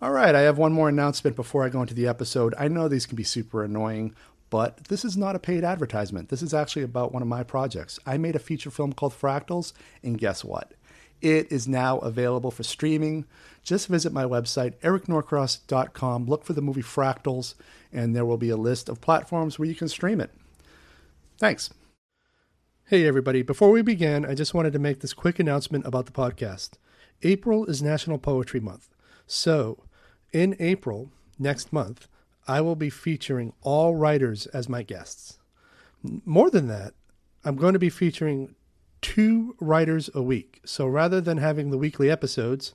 All right, I have one more announcement before I go into the episode. I know these can be super annoying, but this is not a paid advertisement. This is actually about one of my projects. I made a feature film called Fractals, and guess what? It is now available for streaming. Just visit my website, ericnorcross.com, look for the movie Fractals, and there will be a list of platforms where you can stream it. Thanks. Hey, everybody. Before we begin, I just wanted to make this quick announcement about the podcast. April is National Poetry Month. So, in April, next month, I will be featuring all writers as my guests. More than that, I'm going to be featuring two writers a week. So rather than having the weekly episodes,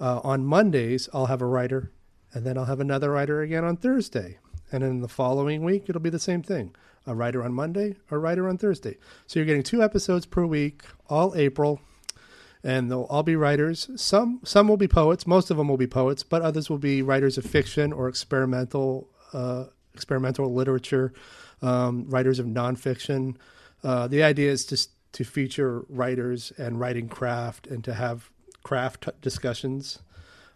uh, on Mondays, I'll have a writer, and then I'll have another writer again on Thursday. And in the following week, it'll be the same thing a writer on Monday, a writer on Thursday. So you're getting two episodes per week, all April and they'll all be writers. Some some will be poets. Most of them will be poets, but others will be writers of fiction or experimental uh, experimental literature, um, writers of nonfiction. Uh, the idea is just to feature writers and writing craft, and to have craft discussions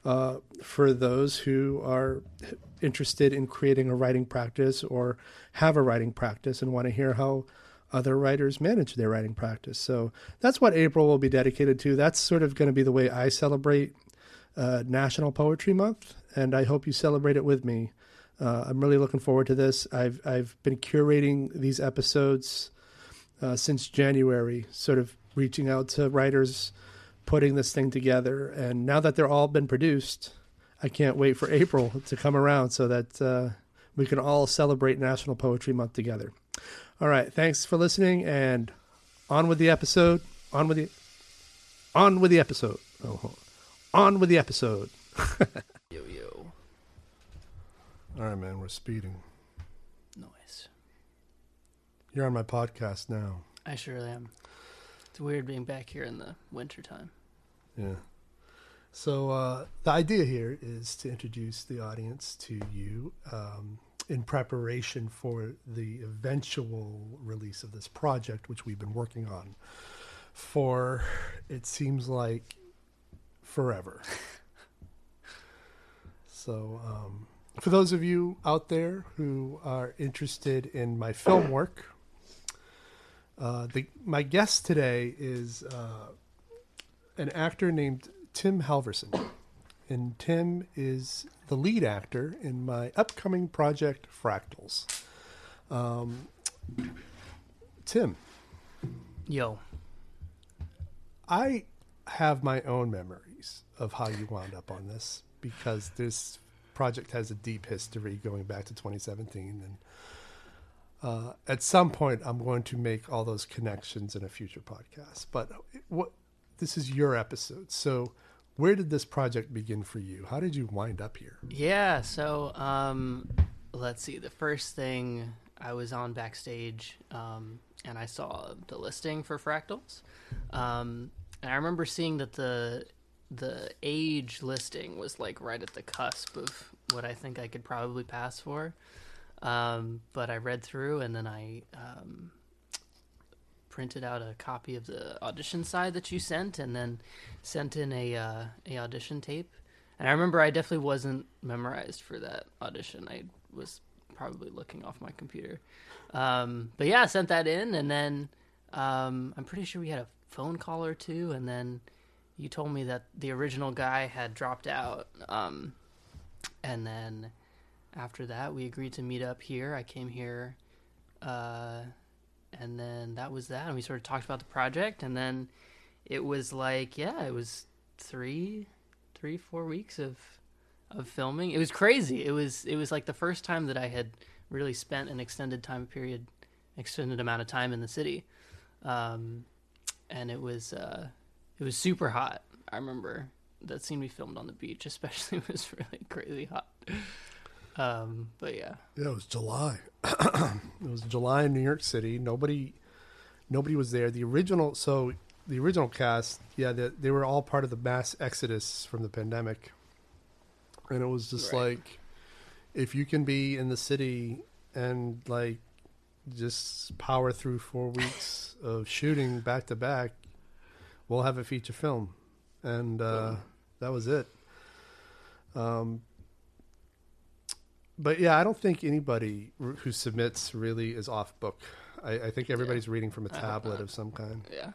uh, for those who are interested in creating a writing practice or have a writing practice and want to hear how other writers manage their writing practice. So that's what April will be dedicated to. That's sort of going to be the way I celebrate uh, National Poetry Month, and I hope you celebrate it with me. Uh, I'm really looking forward to this. I've I've been curating these episodes uh, since January, sort of reaching out to writers, putting this thing together, and now that they're all been produced, I can't wait for April to come around so that uh, we can all celebrate National Poetry Month together. All right. Thanks for listening and on with the episode. On with the on with the episode. Oh, on with the episode. yo yo. All right, man. We're speeding. Noise. You're on my podcast now. I sure am. It's weird being back here in the wintertime. Yeah. So uh, the idea here is to introduce the audience to you. Um, in preparation for the eventual release of this project, which we've been working on for it seems like forever. so, um, for those of you out there who are interested in my film work, uh, the, my guest today is uh, an actor named Tim Halvorsen and Tim is the lead actor in my upcoming project, Fractals. Um, Tim. Yo. I have my own memories of how you wound up on this because this project has a deep history going back to 2017 and uh, at some point i'm going to make all those connections in a future podcast but what this is your episode so where did this project begin for you? How did you wind up here? Yeah, so um, let's see. The first thing I was on backstage um, and I saw the listing for fractals. Um, and I remember seeing that the the age listing was like right at the cusp of what I think I could probably pass for. Um, but I read through and then I um, printed out a copy of the audition side that you sent, and then sent in a uh, a audition tape. And I remember I definitely wasn't memorized for that audition. I was probably looking off my computer. Um, but yeah, I sent that in, and then um, I'm pretty sure we had a phone call or two, and then you told me that the original guy had dropped out. Um, and then after that, we agreed to meet up here. I came here uh, and then that was that and we sort of talked about the project and then it was like yeah it was three three four weeks of of filming it was crazy it was it was like the first time that i had really spent an extended time period, extended amount of time in the city, um, and it was uh, it was super hot. I remember that scene we filmed on the beach, especially was really crazy hot. Um, but yeah, Yeah, it was July. it was July in New York City. Nobody, nobody was there. The original, so the original cast, yeah, they, they were all part of the mass exodus from the pandemic, and it was just Right. like, if you can be in the city and like just power through four weeks of shooting back to back, we'll have a feature film, and uh, Boom. that was it. Um, but yeah, I don't think anybody who submits really is off book. I, I think everybody's reading from a tablet of some kind. yeah.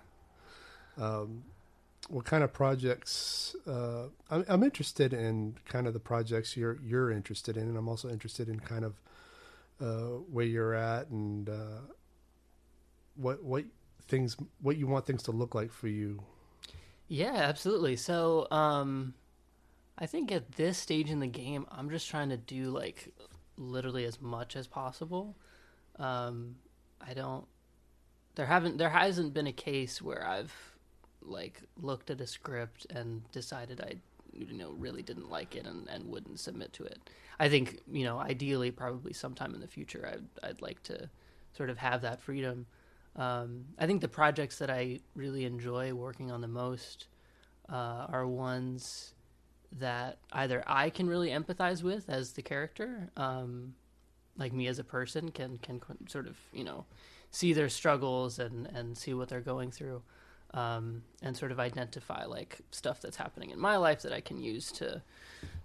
Um, what kind of projects? Uh, I'm, I'm interested in kind of the projects you're you're interested in, and I'm also interested in kind of uh, where you're at and uh, what what things what you want things to look like for you. Yeah, absolutely. So, um, I think at this stage in the game, I'm just trying to do like literally as much as possible. Um, I don't. There haven't. There hasn't been a case where I've like looked at a script and decided I, you know, really didn't like it and, and wouldn't submit to it. I think you know, ideally, probably sometime in the future, I'd I'd like to sort of have that freedom. Um, I think the projects that I really enjoy working on the most uh, are ones that either I can really empathize with as the character, um, like me as a person can can sort of you know see their struggles and and see what they're going through, um, and sort of identify like stuff that's happening in my life that I can use to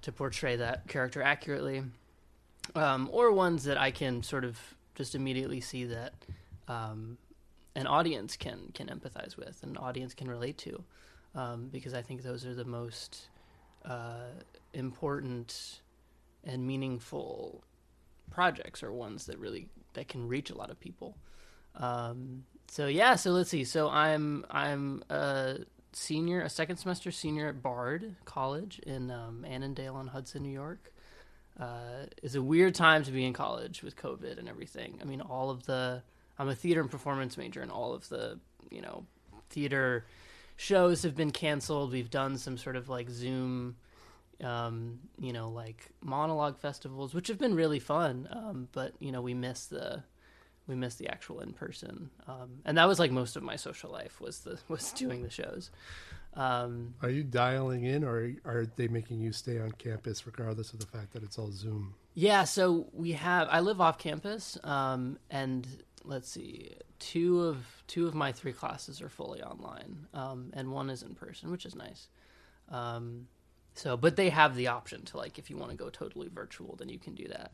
to portray that character accurately, um, or ones that I can sort of just immediately see that um, an audience can can empathize with, an audience can relate to, um, because I think those are the most uh, important and meaningful projects, or ones that really that can reach a lot of people. Um, so yeah, so let's see. So I'm I'm a senior, a second semester senior at Bard College in um, Annandale on Hudson, New York. Uh, it's a weird time to be in college with COVID and everything. I mean, all of the I'm a theater and performance major, and all of the you know theater shows have been canceled. We've done some sort of like Zoom, um, you know, like monologue festivals, which have been really fun. Um, but you know, we miss the we miss the actual in person, um, and that was like most of my social life was the was doing the shows. Um, Are you dialing in, or are they making you stay on campus regardless of the fact that it's all Zoom? Yeah, so we have. I live off campus, um, and let's see, two of two of my three classes are fully online, um, and one is in person, which is nice. Um, so, but they have the option to like, if you want to go totally virtual, then you can do that.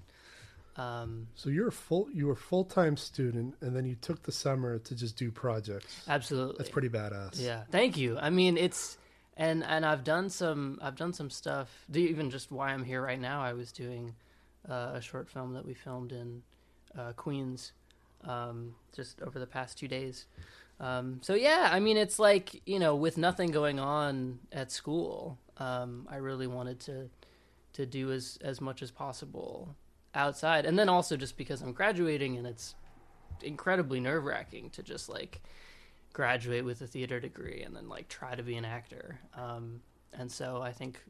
Um, So you're a full you were a full time student, and then you took the summer to just do projects. absolutely, That's pretty badass. Yeah, thank you. I mean, it's and and I've done some I've done some stuff. Even just why I'm here right now, I was doing uh, a short film that we filmed in uh, Queens um, just over the past two days. Um, so yeah, I mean, it's like you know, with nothing going on at school, um, I really wanted to to do as as much as possible outside, and then also just because I'm graduating and it's incredibly nerve wracking to just like graduate with a theater degree and then like try to be an actor. Um, and so I think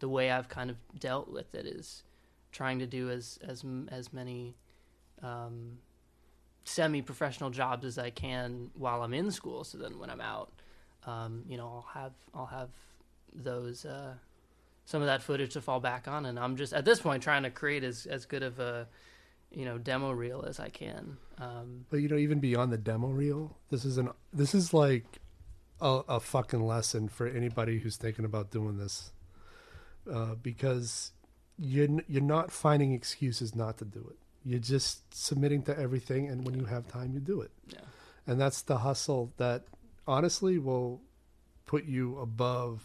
the way I've kind of dealt with it is trying to do as as as many um, semi-professional jobs as I can while I'm in school. So then when I'm out, um, you know, I'll have I'll have those uh, some of that footage to fall back on, and I'm just at this point trying to create as as good of a you know demo reel as I can. Um, But you know, even beyond the demo reel, this is an this is like a, a fucking lesson for anybody who's thinking about doing this, uh, because you're you're not finding excuses not to do it. You're just submitting to everything, and when you have time, you do it. yeah. And that's the hustle that honestly will put you above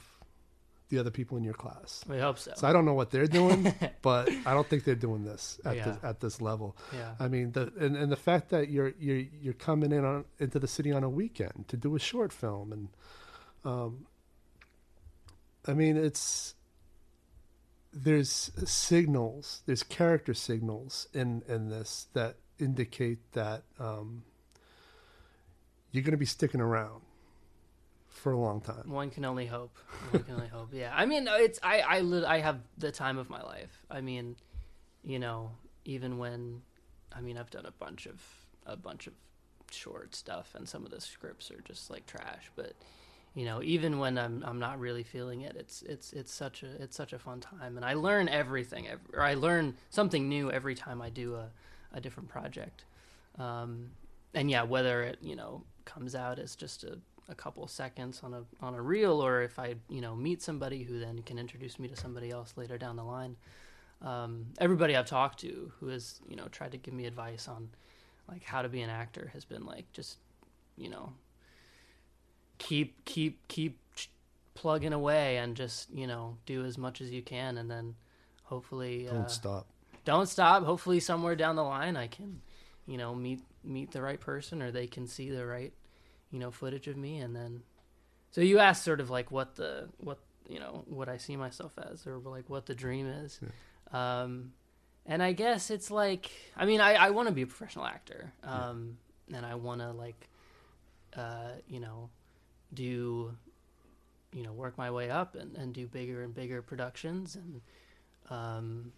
the other people in your class. We hope so. So I don't know what they're doing, but I don't think they're doing this at Yeah. this, at this level. Yeah. I mean, the and, and the fact that you're you're you're coming in on into the city on a weekend to do a short film, and um, I mean, it's there's signals, there's character signals in in this that indicate that um, you're going to be sticking around for a long time. One can only hope. One can only hope. Yeah. I mean, it's I I li- I have the time of my life. I mean, you know, even when I mean, I've done a bunch of a bunch of short stuff and some of the scripts are just like trash, but you know, even when I'm I'm not really feeling it, it's it's it's such a it's such a fun time and I learn everything or I learn something new every time I do a a different project. Um, and yeah, whether it, you know, comes out as just a a couple seconds on a on a reel, or if I you know meet somebody who then can introduce me to somebody else later down the line. Um, everybody I've talked to who has you know tried to give me advice on like how to be an actor has been like just you know keep keep keep plugging away and just you know do as much as you can and then hopefully Don't uh, stop. don't stop. Hopefully somewhere down the line i can you know meet meet the right person or they can see the right you know footage of me and then so you asked sort of like what the what you know what i see myself as or like what the dream is. Um and i guess it's like i mean i i want to be a professional actor um and i want to like uh you know do you know work my way up and, and do bigger and bigger productions. And um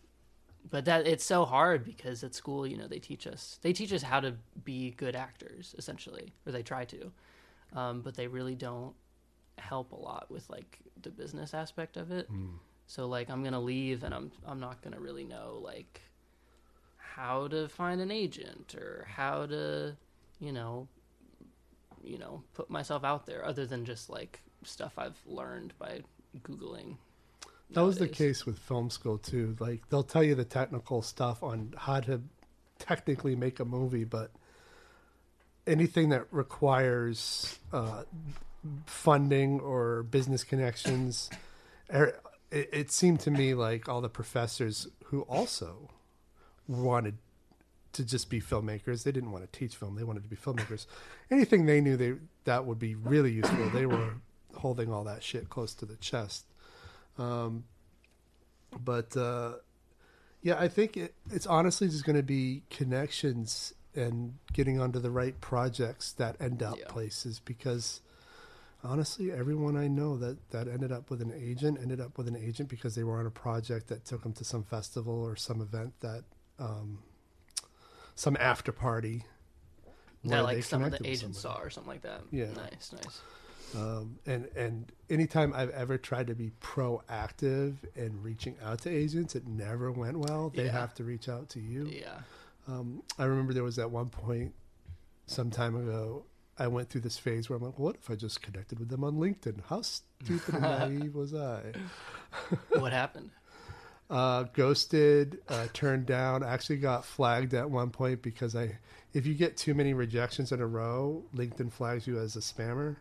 but that it's so hard because at school you know they teach us they teach us how to be good actors essentially or they try to. Um, but they really don't help a lot with like the business aspect of it. So like i'm gonna leave and i'm i'm not gonna really know like how to find an agent or how to you know you know put myself out there other than just like stuff i've learned by googling That was the case with film school too. Like they'll tell you the technical stuff on how to technically make a movie, but anything that requires uh, funding or business connections, er- it, it seemed to me like all the professors who also wanted to just be filmmakers. They didn't want to teach film; they wanted to be filmmakers. Anything they knew they that would be really useful, they were holding all that shit close to the chest. Um, but uh, yeah, I think it, it's honestly just going to be connections and getting onto the right projects that end up Yeah. places because honestly, everyone I know that, that ended up with an agent ended up with an agent because they were on a project that took them to some festival or some event that um, some after party. that like some of the agents saw or something like that Yeah. nice nice Um, and and anytime I've ever tried to be proactive in reaching out to agents, it never went well. They Yeah. have to reach out to you. yeah Um, I remember there was at one point, some time ago, I went through this phase where I'm like, what if I just connected with them on LinkedIn? How stupid and naive was I? what happened Uh, ghosted, uh, turned down. Actually, got flagged at one point because I, if you get too many rejections in a row, LinkedIn flags you as a spammer.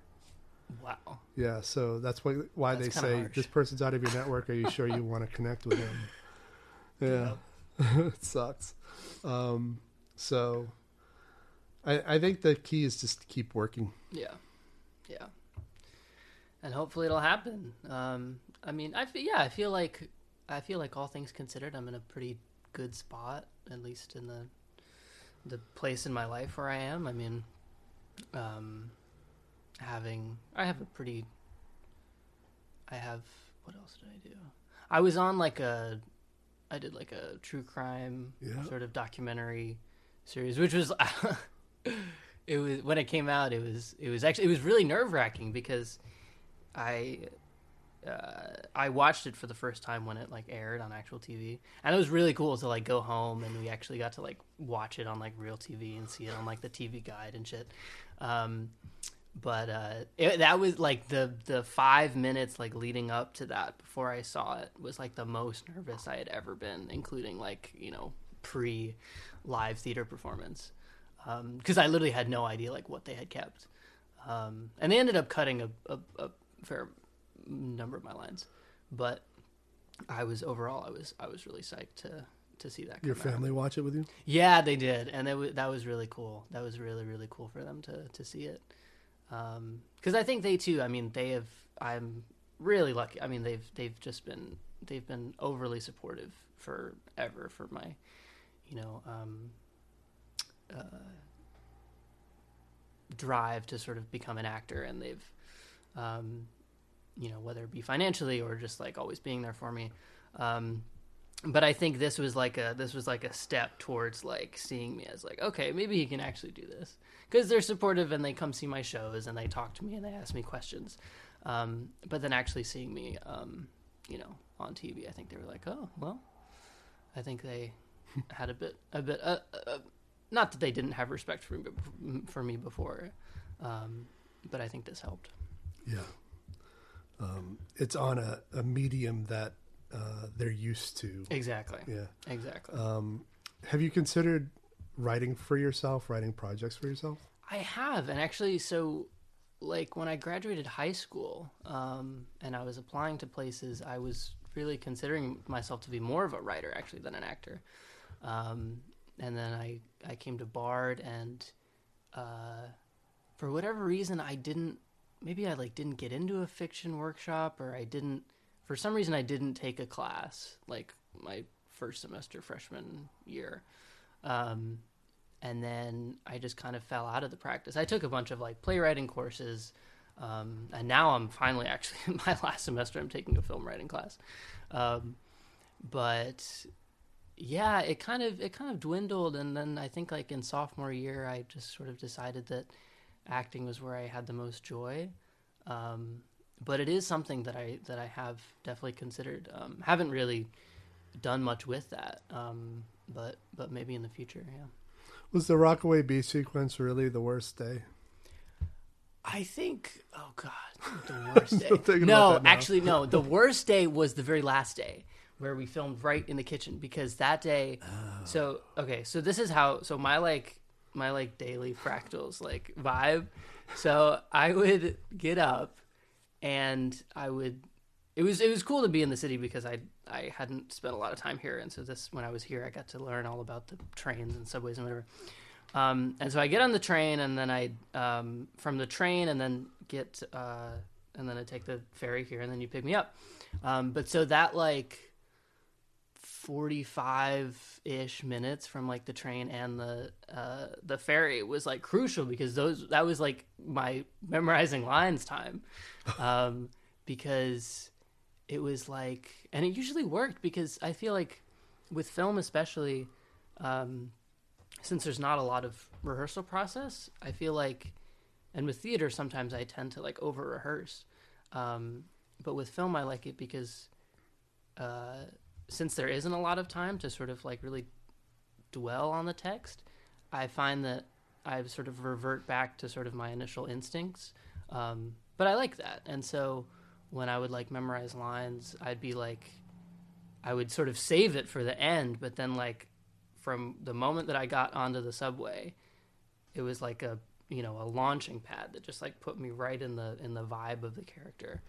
wow Yeah, so that's why why That's they say harsh. this person's out of your network. Are you sure you want to connect with them? Yeah, it sucks. Um, so I, I think the key is just to keep working. Yeah, yeah, and hopefully it'll happen. Um, I mean, I feel, yeah, I feel like I feel like all things considered, I'm in a pretty good spot, at least in the the place in my life where I am. I mean, um, having I have a pretty I have what else did I do? I was on like a I did like a true crime Yeah. sort of documentary series, which was it was when it came out. It was it was actually it was really nerve wracking because I uh, I watched it for the first time when it like aired on actual TV, and it was really cool to like go home and we actually got to like watch it on like real TV and see it on like the TV guide and shit. Um, but uh, it, that was like the the five minutes like leading up to that before I saw it was like the most nervous I had ever been, including like you know pre live theater performance, because I literally had no idea like what they had kept, um, and they ended up cutting a, a, a fair number of my lines, but I was overall I was I was really psyched to to see that. Your come out. family watch it with you? Yeah, they did, and that w- that was really cool. That was really really cool for them to to see it, because I think they too. I mean, they have. I'm really lucky. I mean, they've they've just been they've been overly supportive forever for my, you know, um, uh, drive to sort of become an actor, and they've, um, you know, whether it be financially or just like always being there for me. Um, but I think this was like a this was like a step towards like seeing me as like okay maybe he can actually do this because they're supportive and they come see my shows and they talk to me and they ask me questions um, but then actually seeing me um, you know on TV I think they were like oh well I think they had a bit a bit uh, uh, not that they didn't have respect for me, for me before um, but I think this helped Yeah. Um, it's on a, a medium that uh, they're used to. exactly Yeah. exactly Um, have you considered writing for yourself, writing projects for yourself? I have, and actually, so like when I graduated high school, um, and I was applying to places, I was really considering myself to be more of a writer actually than an actor. Um, and then I I came to Bard, and uh, for whatever reason, I didn't. Maybe I like didn't get into a fiction workshop, or I didn't. For some reason, I didn't take a class like my first semester freshman year. Um, and then I just kind of fell out of the practice. I took a bunch of like playwriting courses, um, and now I'm finally actually in my last semester. I'm taking a film writing class, um, but yeah, it kind of it kind of dwindled, and then I think like in sophomore year, I just sort of decided that acting was where I had the most joy. Um, but it is something that I that I have definitely considered. Um, haven't really done much with that, um, but but maybe in the future, yeah. Was the Rockaway Beach sequence really the worst day? I think. Oh God, the worst day. No, about that now. actually, no. The worst day was the very last day where we filmed right in the kitchen because that day. Oh. So okay, so this is how. So my like my like daily fractals like vibe. So I would get up, and I would. It was it was cool to be in the city because I I hadn't spent a lot of time here, and so this when I was here, I got to learn all about the trains and subways and whatever. Um, and so I get on the train, and then I um, from the train, and then get uh, and then I take the ferry here, and then you pick me up. Um, but so that like forty five ish minutes from like the train and the uh, the ferry was like crucial because those that was like my memorizing lines time, um, because it was like and it usually worked because I feel like with film especially. Um, since there's not a lot of rehearsal process, I feel like, and with theater sometimes I tend to like over rehearse, um, but with film I like it because, uh, since there isn't a lot of time to sort of like really dwell on the text, I find that I sort of revert back to sort of my initial instincts, um, but I like that, and so when I would like memorize lines, I'd be like, I would sort of save it for the end, but then like from the moment that I got onto the subway, it was like a you know a launching pad that just like put me right in the in the vibe of the character,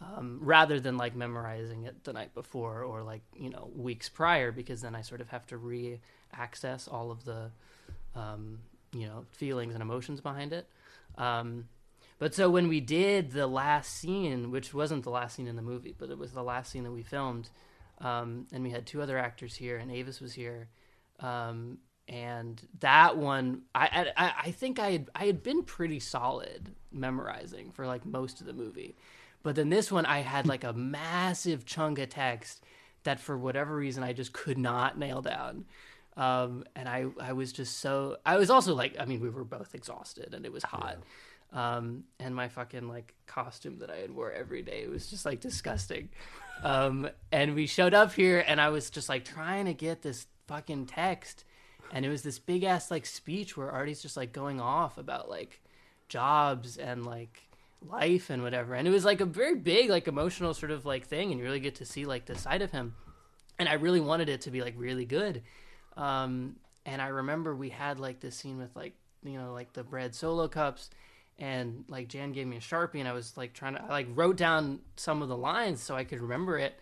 um, rather than like memorizing it the night before or like you know weeks prior because then I sort of have to re-access all of the um, you know feelings and emotions behind it. Um, but so when we did the last scene, which wasn't the last scene in the movie, but it was the last scene that we filmed, um, and we had two other actors here, and Avis was here um, and that one I, I I think I had I had been pretty solid memorizing for like most of the movie, but then this one I had like a massive chunk of text that for whatever reason I just could not nail down. Um, and I I was just so I was also like I mean we were both exhausted and it was hot. Um, and my fucking like costume that I had wore every day was just like disgusting. Um, and we showed up here and I was just like trying to get this fucking text and it was this big ass like speech where Artie's just like going off about like jobs and like life and whatever and it was like a very big like emotional sort of like thing and you really get to see like the side of him and I really wanted it to be like really good um and I remember we had like this scene with like you know like the bread solo cups and like Jan gave me a sharpie and I was like trying to I like wrote down some of the lines so I could remember it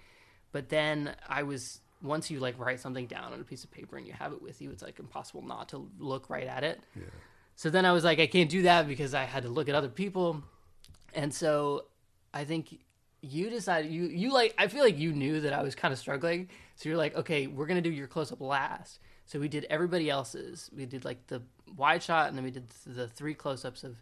but then I was once you like write something down on a piece of paper and you have it with you, it's like impossible not to look right at it. Yeah. So then I was like, I can't do that because I had to look at other people. And so I think you decided you you like I feel like you knew that I was kind of struggling, so you're like, okay, we're gonna do your close up last. So we did everybody else's. We did like the wide shot, and then we did the three close ups of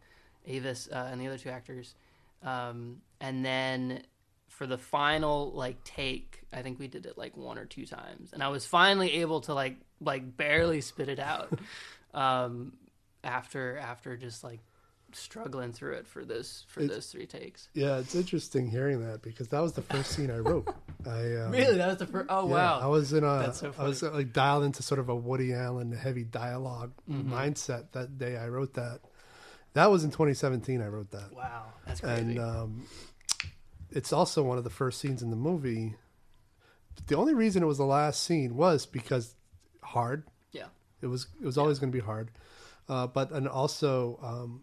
Avis uh, and the other two actors, um, and then for the final like take, I think we did it like one or two times, and I was finally able to like like barely spit it out um, after after just like struggling through it for those for It's- those three takes. Yeah, it's interesting hearing that because that was the first scene I wrote. I um, Really, that was the first. Oh yeah, wow! I was in a That's so I was like dialed into sort of a Woody Allen heavy dialog Mm-hmm. mindset that day I wrote that. That was in 2017. I wrote that, wow, that's crazy. and um, it's also one of the first scenes in the movie. The only reason it was the last scene was because hard. yeah, It was it was always going to be hard, uh, but and also um,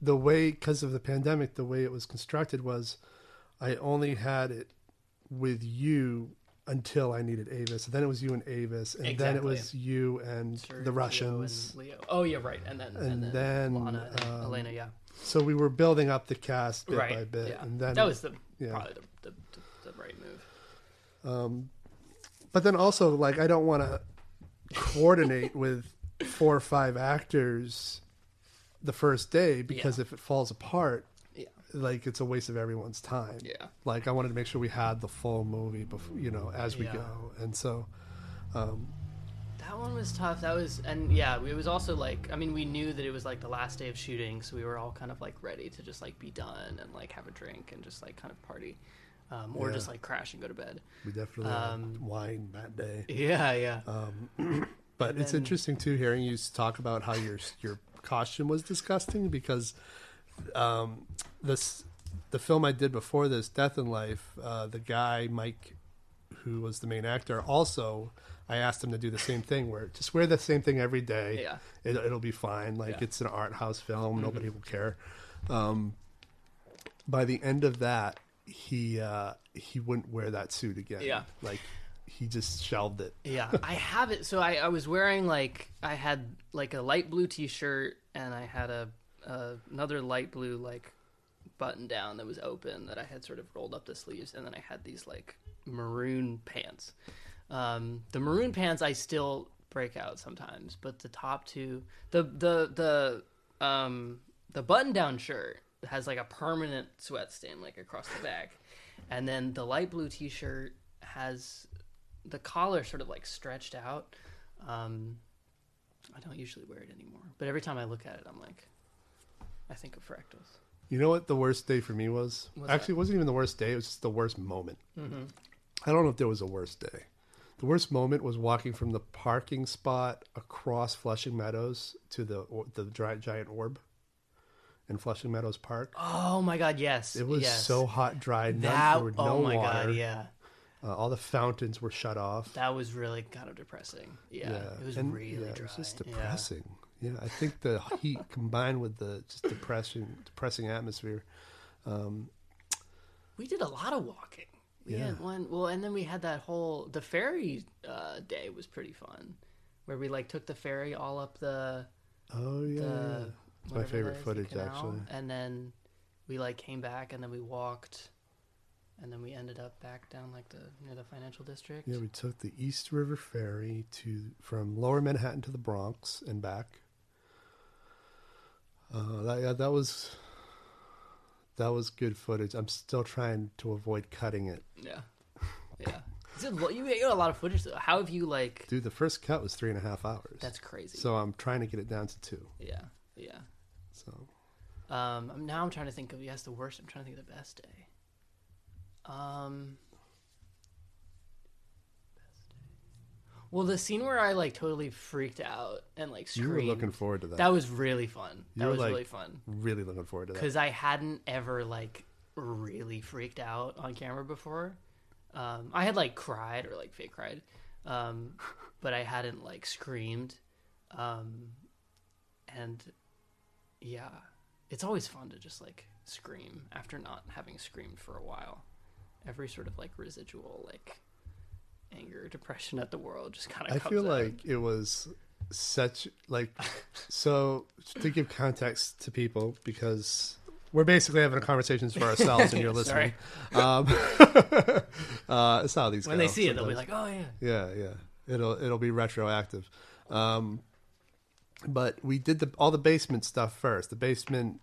the way because of the pandemic, the way it was constructed was, I only had it with you until I needed Avis. And then it was you and Avis, and then it was you and Sergio the Russians. and Leo. Oh yeah, right. And then and, And then, then, Lana and um, Elena. Yeah, So we were building up the cast bit right. by bit, yeah, and then that was the yeah. probably the, the, the, the right move. Um, but then also like I don't want to coordinate with four or five actors the first day because if it falls apart, Yeah, like it's a waste of everyone's time. yeah. Like I wanted to make sure we had the full movie before, you know, as we Yeah. go. And so, That one was tough. That was, and yeah, it was also like, I mean, we knew that it was like the last day of shooting, so we were all kind of like ready to just like be done and like have a drink and just like kind of party, um, or Yeah. just like crash and go to bed. we definitely Um, wine that day. Yeah, yeah, But and it's interesting too hearing you talk about how your your costume was disgusting because um, this the film I did before this, Death in Life, uh, the guy Mike, who was the main actor, also I asked him to do the same thing where just wear the same thing every day. yeah. it, it'll be fine. Like Yeah. Mm-hmm. it's an art house film, nobody will care. Um, by the end of that, he uh, he wouldn't wear that suit again. Yeah. like he just shelved it. Yeah, I have it. So I, I was wearing like I had like a light blue T-shirt and I had a, another light blue like button down that was open that I had sort of rolled up the sleeves, and then I had these like maroon pants. Um, the maroon pants I still break out sometimes, but the top two, the the the um the button down shirt has like a permanent sweat stain like across the back, and then the light blue T-shirt has the collar sort of like stretched out. Um, I don't usually wear it anymore, but every time I look at it, I'm like, I think of fractals. You know what the worst day for me was? What's Actually, it wasn't even the worst day. It was just the worst moment. Mm-hmm. I don't know if there was a worst day. The worst moment was walking from the parking spot across Flushing Meadows to the or- the dry, giant orb in Flushing Meadows Park. Oh my god, yes, It was yes. so hot, dry. None, that. there were no oh my water. god, yeah, Uh, all the fountains were shut off. that was really kind of depressing. Yeah, it was and, really yeah, dry. It was just depressing. Yeah, I think the heat combined with the just depressing, depressing atmosphere. We did a lot of walking. We Yeah. had one. Well, and then we had that whole the ferry uh, day was pretty fun, where we like took the ferry all up the Oh yeah, the. It's my favorite footage, actually. And then we like came back, and then we walked, and then we ended up back down like the near the financial district. Yeah, we took the East River Ferry to from Lower Manhattan to the Bronx and back. Uh, that yeah, that was that was good footage. I'm still trying to avoid cutting it. yeah, yeah. Is it lo- you got a lot of footage. Though. How have you like? Dude, the first cut was three and a half hours. That's crazy. so I'm trying to get it down to two. yeah, yeah. So Um, I'm- now I'm trying to think of yes, the worst. I'm trying to think of the best day. Um. Well, the scene where I like totally freaked out and like you were looking forward to that. that was really fun. That was like, really fun really looking forward to that. because I hadn't ever like really freaked out on camera before. Um, I had like cried or like fake cried, um, but I hadn't like screamed. Um, and yeah, it's always fun to just like scream after not having screamed for a while. Every sort of like residual like anger, depression at the world just kind of. I feel like it was such like so to give context to people because We're basically having conversations for ourselves, and you're listening. Um, uh, it's how these when they see it, they'll be like, "Oh yeah." Yeah, yeah. It'll it'll be retroactive. Um, but we did the all the basement stuff first. The basement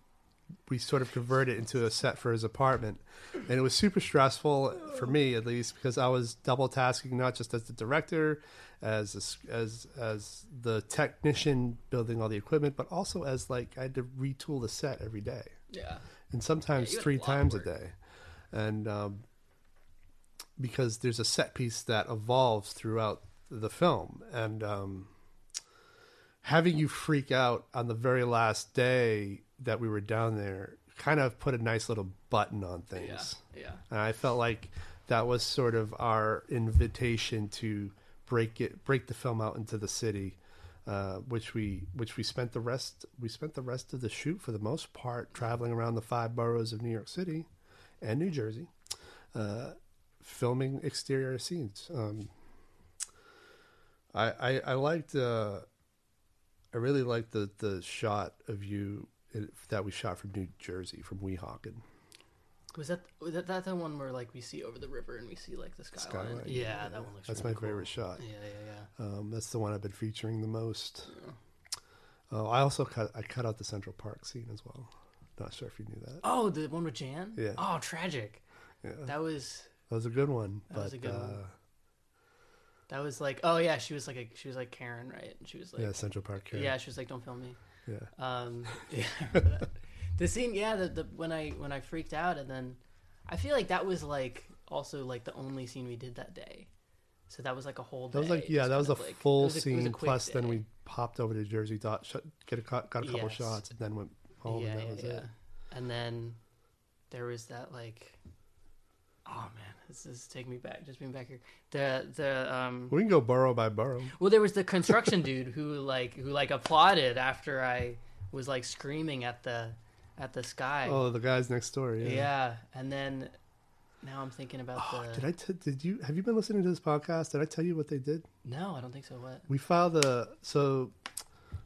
we sort of converted into a set for his apartment, and it was super stressful for me at least because I was double tasking not just as the director, as a as as the technician building all the equipment, but also as like I had to retool the set every day Yeah. and sometimes Yeah, had a three times a day. And um, because there's a set piece that evolves throughout the film, and um, having you freak out on the very last day that we were down there kind of put a nice little button on things. Yeah. And I felt like that was sort of our invitation to break it, break the film out into the city, uh, which we which we spent the rest we spent the rest of the shoot for the most part traveling around the five boroughs of New York City and New Jersey, uh, filming exterior scenes. Um, I, I I liked uh, I really liked the the shot of you that we shot from New Jersey from Weehawken. Was that was that, that the one where like we see over the river and we see like the skyline? Skyline, Yeah, yeah. that one looks. That's really my cool. favorite shot. Yeah, yeah, yeah. Um, that's the one I've been featuring the most. Oh, I also cut I cut out the Central Park scene as well. Not sure if you knew that. Oh, the one with Jan. Yeah. Oh, tragic. Yeah, that was. That was was a good one. that but was a good uh, one. that was like oh yeah she was like a, she was like Karen right and she was like yeah, Central Park. Karen. Yeah. She was like don't film me yeah. um yeah I remember that. the scene yeah the, the when I when I freaked out and then I feel like that was like also like the only scene we did that day so that was like a whole day That was like yeah, that was a like- full was a- scene. Plus, then we popped over to Jersey, dot, shot, get a got a couple Yes. shots, and then went home. yeah, and that yeah, was yeah. it. And then there was that like, oh man, this is taking me back. Just being back here. The the um. We can go borough by borough. Well, there was the construction dude who like who like applauded after I was like screaming at the at the sky. Oh, the guys next door. yeah. Yeah. and then now I'm thinking about Oh, the. did I? T- did you? Have you been listening to this podcast? Did I tell you what they did? No, I don't think so. What? We filed a so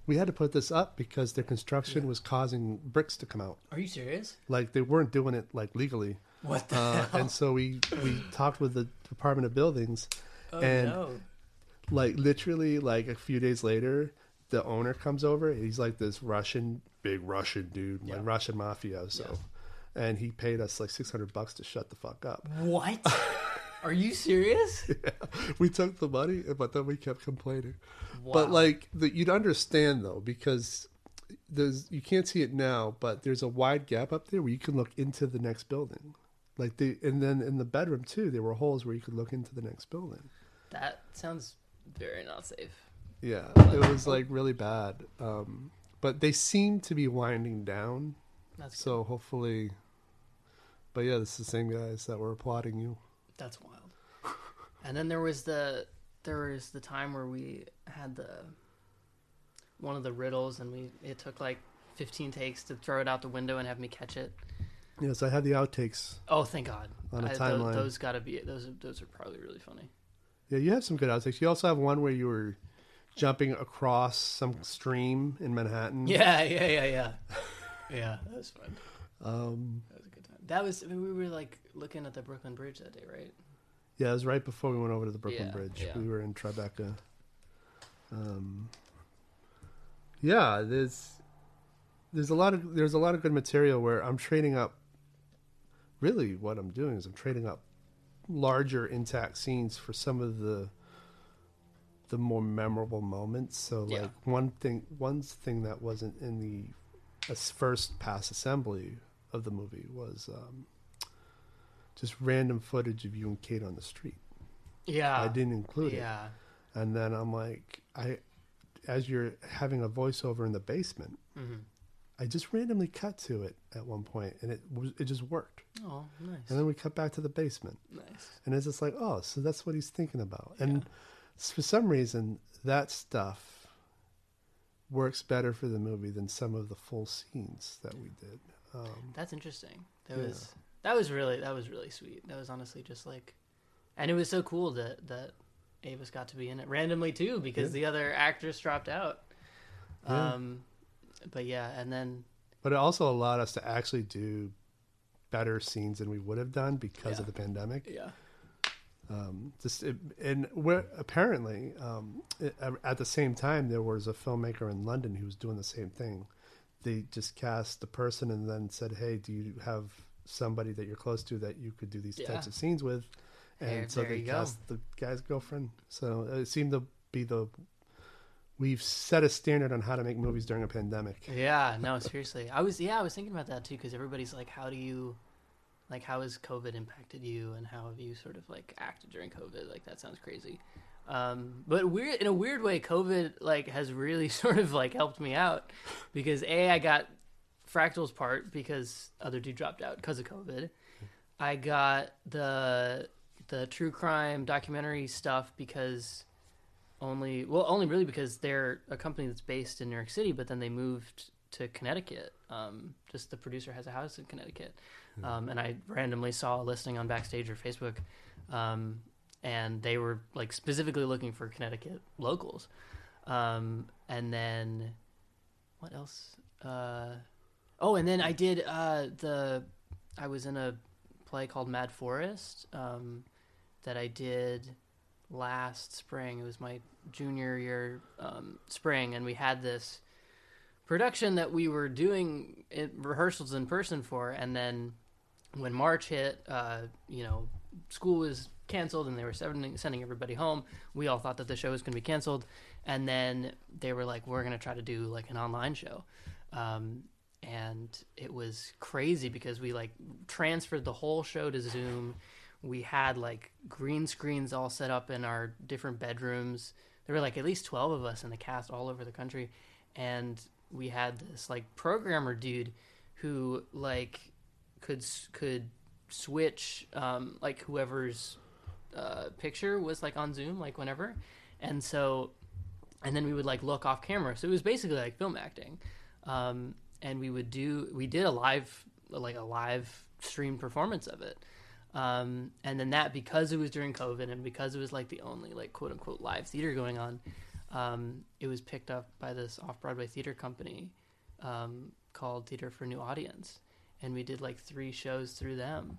we had to put this up because their construction was causing bricks to come out. Are you serious? Like they weren't doing it like legally. What the Uh, hell? and so we we talked with the Department of Buildings. oh and- no! Like literally, like a few days later, the owner comes over. He's like this Russian, big Russian dude, Yeah. like Russian mafioso, Yes. and he paid us like six hundred bucks to shut the fuck up. What? Are you serious? we took the money, but then we kept complaining. Wow. But like the, you'd understand though, because there's you can't see it now, but there's a wide gap up there where you can look into the next building. Like the and then in the bedroom too, there were holes where you could look into the next building. that sounds very not safe. Yeah, it was like really bad. Um, but they seem to be winding down, That's so hopefully. But yeah, this is the same guys that were applauding you. That's wild. And then there was the there was the time where we had the one of the riddles and we it took like 15 takes to throw it out the window and have me catch it. Yes, I had the outtakes. Oh, thank God. On a I- timeline. those got to be those those are probably really funny. Yeah, you have some good outtakes. You also have one where you were jumping across some stream in Manhattan. Yeah, yeah, yeah, yeah. yeah, that was fun. Um, That was a good time. That was I mean, we were like looking at the Brooklyn Bridge that day, right? yeah, it was right before we went over to the Brooklyn Yeah, Bridge. yeah. We were in Tribeca. Um, yeah, there's there's a lot of there's a lot of good material where I'm trading up. Really, what I'm doing is I'm trading up larger intact scenes for some of the the more memorable moments. So Yeah. like one thing one thing that wasn't in the first pass assembly of the movie was um, just random footage of you and Kate on the street. Yeah. I didn't include it. Yeah. And then I'm like, I, as you're having a voiceover in the basement, I just randomly cut to it at one point, and it was it just worked. Oh, nice. And then we cut back to the basement, nice. and it's just like, oh, so that's what he's thinking about. And Yeah. s- for some reason, that stuff works better for the movie than some of the full scenes that we did. Um, That's interesting. That Yeah. was that was really that was really sweet. That was honestly just like, and it was so cool that that Avis got to be in it randomly too because Yeah. the other actress dropped out. Yeah. Um, but yeah, and then but it also allowed us to actually do better scenes than we would have done because Yeah. of the pandemic. Yeah. Um, just it, and where apparently um, it, at the same time there was a filmmaker in London who was doing the same thing. They just cast the person and then said, "Hey, do you have somebody that you're close to that you could do these types of scenes with?" And There- so there they you go. cast the guy's girlfriend. So it seemed to be the we've set a standard on how to make movies during a pandemic. Yeah, no, seriously. I was yeah, I was thinking about that too because everybody's like, how do you, like, how has COVID impacted you, and how have you sort of like acted during COVID? Like that sounds crazy. Um, but weird in a weird way, COVID like has really sort of like helped me out because a I got Fractals part because other dude dropped out because of COVID. I got the the true crime documentary stuff because only well only really because they're a company that's based in New York City, but then they moved to Connecticut. Um, just the producer has a house in Connecticut, um, and I randomly saw a listing on Backstage or Facebook, um, and they were like specifically looking for Connecticut locals. Um, and then what else? Uh, oh, and then I did uh, the I was in a play called Mad Forest um, that I did last spring. It was my junior year um, spring, and we had this production that we were doing in rehearsals in person for, and then when March hit, uh, you know, school was canceled and they were sending, everybody home. We all thought that the show was going to be canceled, and then they were like, "We're going to try to do like an online show." Um, and it was crazy because we like transferred the whole show to Zoom. We had like green screens all set up in our different bedrooms. There were like at least 12 of us in the cast all over the country. And we had this like programmer dude who like could could switch um, like whoever's uh, picture was like on Zoom like whenever. And so and then we would like look off camera. So it was basically like film acting. Um, and we would do we did a live like a live stream performance of it um, and then that because it was during covid and because it was like the only like quote unquote live theater going on um, it was picked up by this off-broadway theater company um, called theater for new audience. And we did like three shows through them.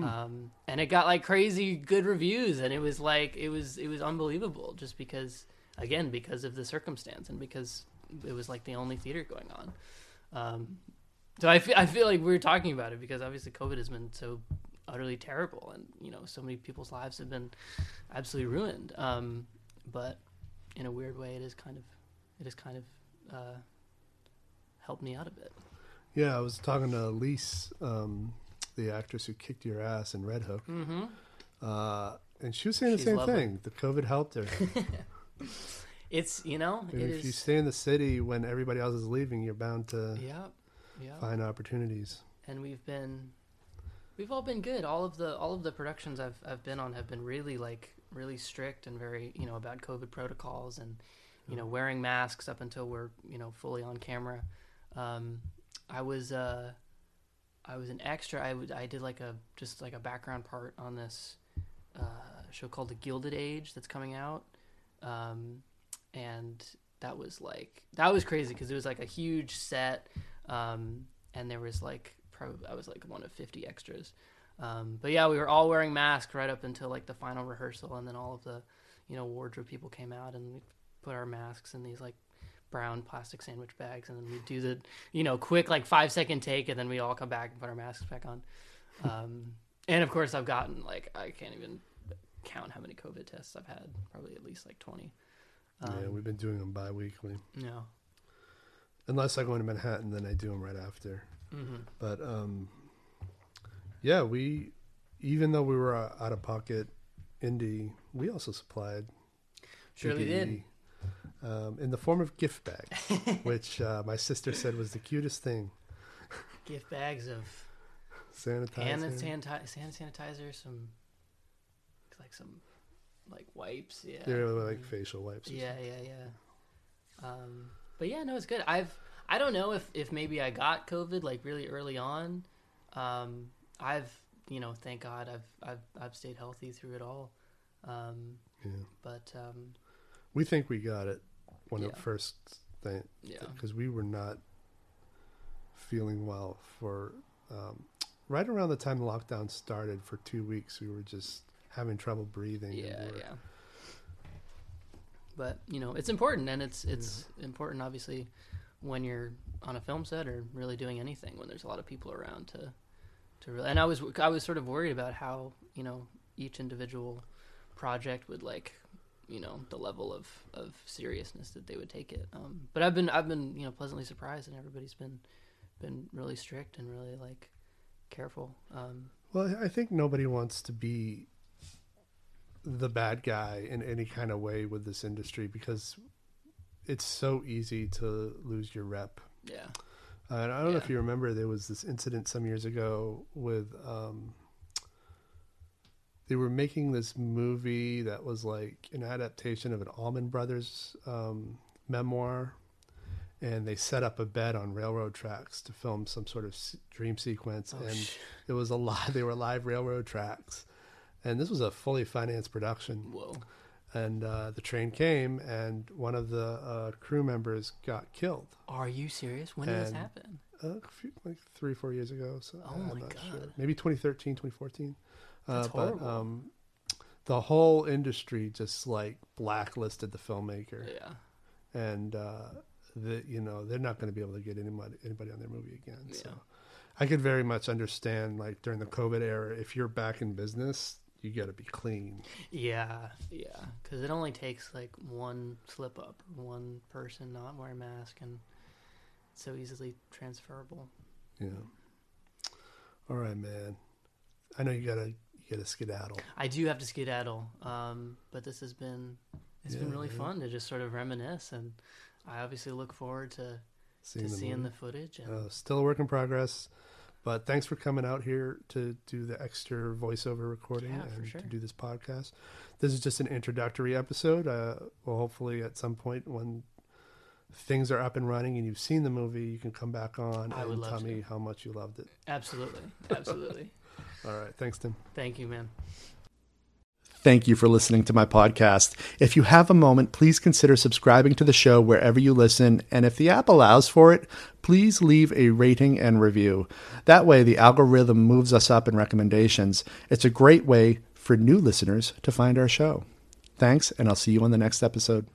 Um, and it got like crazy good reviews. And it was like it was it was unbelievable just because again because of the circumstance and because it was like the only theater going on. Um, so I feel, I feel like we're talking about it because obviously COVID has been so utterly terrible, and you know so many people's lives have been absolutely ruined. Um, but in a weird way, it is kind of it has kind of uh, helped me out a bit. Yeah, I was talking to Elise, um, the actress who kicked your ass in Red Hook, Mm-hmm. uh, and she was saying the She's same lovely. thing. The COVID helped her. It's you know it if you stay in the city when everybody else is leaving, you're bound to yeah yeah, find opportunities. and we've been we've all been good. All of the all of the productions I've I've been on have been really like really strict and very you know about COVID protocols and you know wearing masks up until we're you know fully on camera. Um, I was uh, I was an extra. I would I did like a just like a background part on this uh, show called The Gilded Age that's coming out, um, and that was like that was crazy because it was like a huge set, um, and there was like probably I was like one of fifty extras. Um, but yeah, we were all wearing masks right up until like the final rehearsal, and then all of the, you know, wardrobe people came out, and we put our masks in these like brown plastic sandwich bags, and then we do the, you know, quick like five second take, and then we all come back and put our masks back on. Um, and of course, I've gotten like I can't even count how many COVID tests I've had. Probably at least like twenty. Um, yeah, we've been doing them bi-weekly. yeah. Unless I go into Manhattan, then I do them right after. Hmm But um, yeah, we even though we were uh, out of pocket indie, we also supplied Surely did. Um, in the form of gift bags, which uh, my sister said was the cutest thing. Gift bags of Sanitizer. hand sanitizer, hand sanitizer, some like some like wipes. Yeah. They were like Mm. facial wipes. or Yeah, yeah, yeah. Um, but yeah, no, it's good. I've I don't know if if maybe I got COVID like really early on. Um, I've you know, thank God, I've I've I've stayed healthy through it all. Um. Yeah. but um, We think we got it when Yeah. it first thing yeah, because we were not feeling well for um, right around the time the lockdown started. For two weeks, we were just having trouble breathing. Yeah, we're- yeah. But you know, it's important, and it's it's important, obviously, when you're on a film set or really doing anything when there's a lot of people around to to really. And I was I was sort of worried about how you know each individual project would like you know the level of of seriousness that they would take it. Um, but I've been I've been you know pleasantly surprised, and everybody's been been really strict and really like careful. Um, Well, I think nobody wants to be the bad guy in any kind of way with this industry because it's so easy to lose your rep. yeah. Uh, and I don't know if you remember, there was this incident some years ago with um, they were making this movie that was like an adaptation of an Allman Brothers um, memoir, and they set up a bed on railroad tracks to film some sort of dream sequence, Oh, and sh- it was a live. They were live railroad tracks, and this was a fully financed production whoa. And uh, the train came and one of the uh, crew members got killed Are you serious? When did this And- happen? uh, a few, like three four years ago so Oh I'm my not God. sure. maybe 2013 2014 That's uh, but horrible. um, the whole industry just like blacklisted the filmmaker Yeah. and uh, the, you know they're not going to be able to get anybody anybody on their movie again so Yeah. i could very much understand like during the covid era if you're back in business you got to be clean Yeah, yeah. Because it only takes like one slip up, one person not wear a mask, and it's so easily transferable. Yeah. All right, man. I know you gotta you gotta skedaddle. I do have to skedaddle, um, but this has been it's been really yeah. fun to just sort of reminisce, and I obviously look forward to Seeing to the seeing the footage. And Uh, still a work in progress, but thanks for coming out here to do the extra voiceover recording Yeah, and sure. to do this podcast. This is just an introductory episode. Uh, well, hopefully, at some point when things are up and running and you've seen the movie, you can come back on I and tell to. me how much you loved it. absolutely, absolutely. All right, thanks, Tim. Thank you, man. Thank you for listening to my podcast. If you have a moment, please consider subscribing to the show wherever you listen. And if the app allows for it, please leave a rating and review. That way, the algorithm moves us up in recommendations. It's a great way for new listeners to find our show. Thanks, and I'll see you on the next episode.